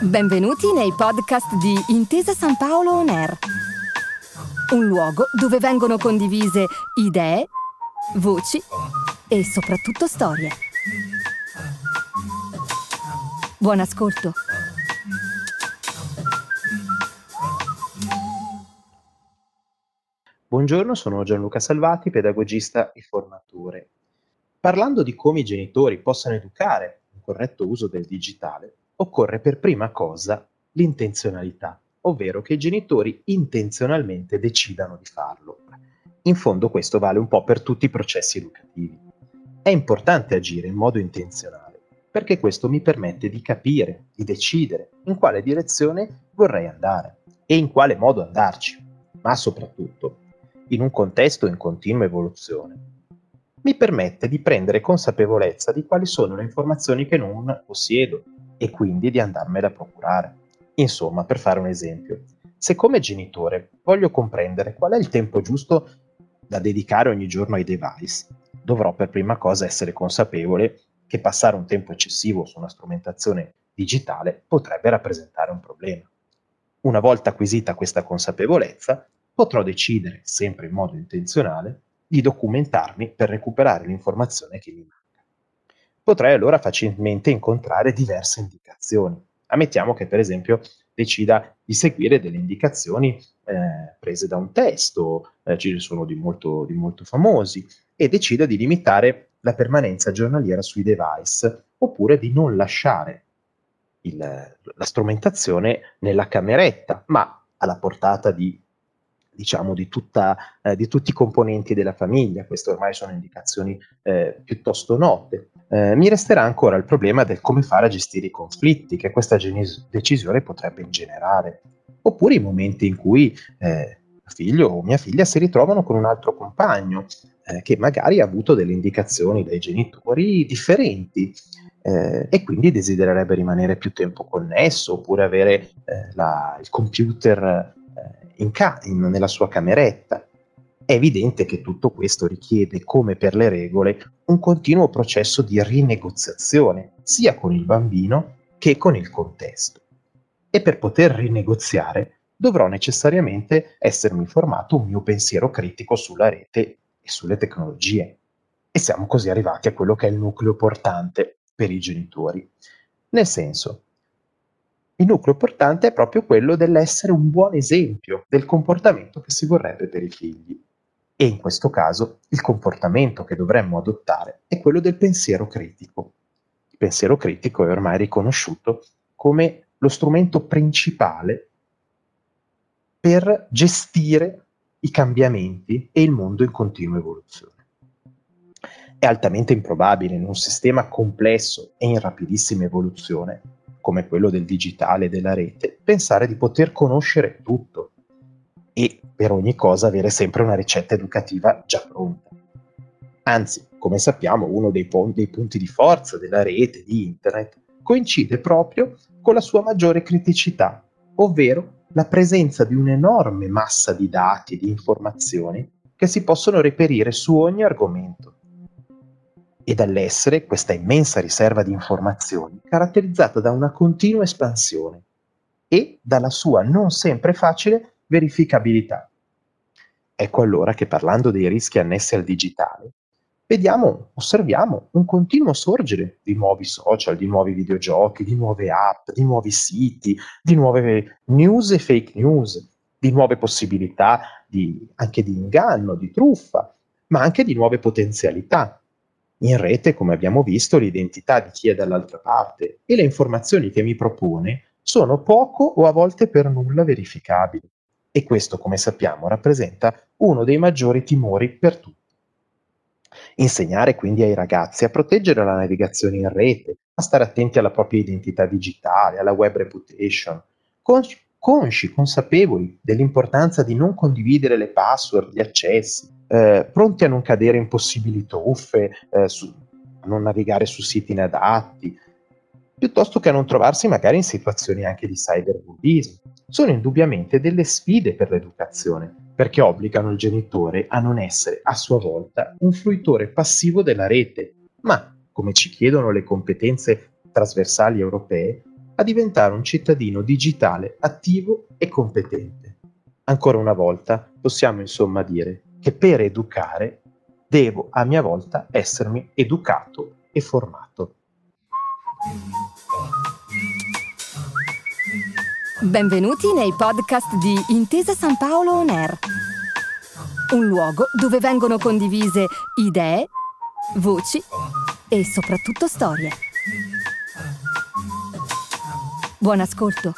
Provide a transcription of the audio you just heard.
Benvenuti nei podcast di Intesa San Paolo On Air, un luogo dove vengono condivise idee, voci e soprattutto storie. Buon ascolto. Buongiorno, sono Gianluca Salvati, pedagogista e formatore. Parlando di come i genitori possano educare un corretto uso del digitale, occorre per prima cosa l'intenzionalità, ovvero che i genitori intenzionalmente decidano di farlo. In fondo questo vale un po' per tutti i processi educativi. È importante agire in modo intenzionale, perché questo mi permette di capire, di decidere in quale direzione vorrei andare e in quale modo andarci, ma soprattutto in un contesto in continua evoluzione, mi permette di prendere consapevolezza di quali sono le informazioni che non possiedo e quindi di andarmele a procurare. Insomma, per fare un esempio, se come genitore voglio comprendere qual è il tempo giusto da dedicare ogni giorno ai device, dovrò per prima cosa essere consapevole che passare un tempo eccessivo su una strumentazione digitale potrebbe rappresentare un problema. Una volta acquisita questa consapevolezza, potrò decidere, sempre in modo intenzionale, di documentarmi per recuperare l'informazione che mi manca. Potrei allora facilmente incontrare diverse indicazioni. Ammettiamo che per esempio decida di seguire delle indicazioni eh, prese da un testo, eh, ce ne sono di molto, di molto famosi, e decida di limitare la permanenza giornaliera sui device, oppure di non lasciare il, la strumentazione nella cameretta, ma alla portata di diciamo, di, tutta, eh, di, tutti i componenti della famiglia, queste ormai sono indicazioni eh, piuttosto note. Eh, mi resterà ancora il problema del come fare a gestire i conflitti che questa genis- decisione potrebbe ingenerare, oppure i momenti in cui eh, figlio o mia figlia si ritrovano con un altro compagno eh, che magari ha avuto delle indicazioni dai genitori differenti. Eh, e quindi desidererebbe rimanere più tempo connesso oppure avere la, il computer in ca- in, nella sua cameretta. È evidente che tutto questo richiede, come per le regole, un continuo processo di rinegoziazione, sia con il bambino che con il contesto. E per poter rinegoziare dovrò necessariamente essermi formato un mio pensiero critico sulla rete e sulle tecnologie. E siamo così arrivati a quello che è il nucleo portante per i genitori. Nel senso, il nucleo portante è proprio quello dell'essere un buon esempio del comportamento che si vorrebbe per i figli. E in questo caso il comportamento che dovremmo adottare è quello del pensiero critico. Il pensiero critico è ormai riconosciuto come lo strumento principale per gestire i cambiamenti e il mondo in continua evoluzione. È altamente improbabile in un sistema complesso e in rapidissima evoluzione come quello del digitale della rete, pensare di poter conoscere tutto e per ogni cosa avere sempre una ricetta educativa già pronta. Anzi, come sappiamo, uno dei, pon- dei punti di forza della rete, di internet, coincide proprio con la sua maggiore criticità, ovvero la presenza di un'enorme massa di dati e di informazioni che si possono reperire su ogni argomento e dall'essere questa immensa riserva di informazioni caratterizzata da una continua espansione e dalla sua non sempre facile verificabilità. Ecco allora che parlando dei rischi annessi al digitale, vediamo, osserviamo un continuo sorgere di nuovi social, di nuovi videogiochi, di nuove app, di nuovi siti, di nuove news e fake news, di nuove possibilità di, anche di inganno, di truffa, ma anche di nuove potenzialità in rete, come abbiamo visto, l'identità di chi è dall'altra parte e le informazioni che mi propone sono poco o a volte per nulla verificabili. E questo, come sappiamo, rappresenta uno dei maggiori timori per tutti. Insegnare quindi ai ragazzi a proteggere la navigazione in rete, a stare attenti alla propria identità digitale, alla web reputation, consci, consapevoli dell'importanza di non condividere le password, gli accessi, eh, pronti a non cadere in possibili truffe, eh, a non navigare su siti inadatti, piuttosto che a non trovarsi magari in situazioni anche di cyberbullismo. Sono indubbiamente delle sfide per l'educazione, perché obbligano il genitore a non essere a sua volta un fruitore passivo della rete, ma come ci chiedono le competenze trasversali europee, a diventare un cittadino digitale attivo e competente. Ancora una volta possiamo insomma dire che per educare devo a mia volta essermi educato e formato. Benvenuti nei podcast di Intesa San Paolo On Air, un luogo dove vengono condivise idee, voci e soprattutto storie. Buon ascolto.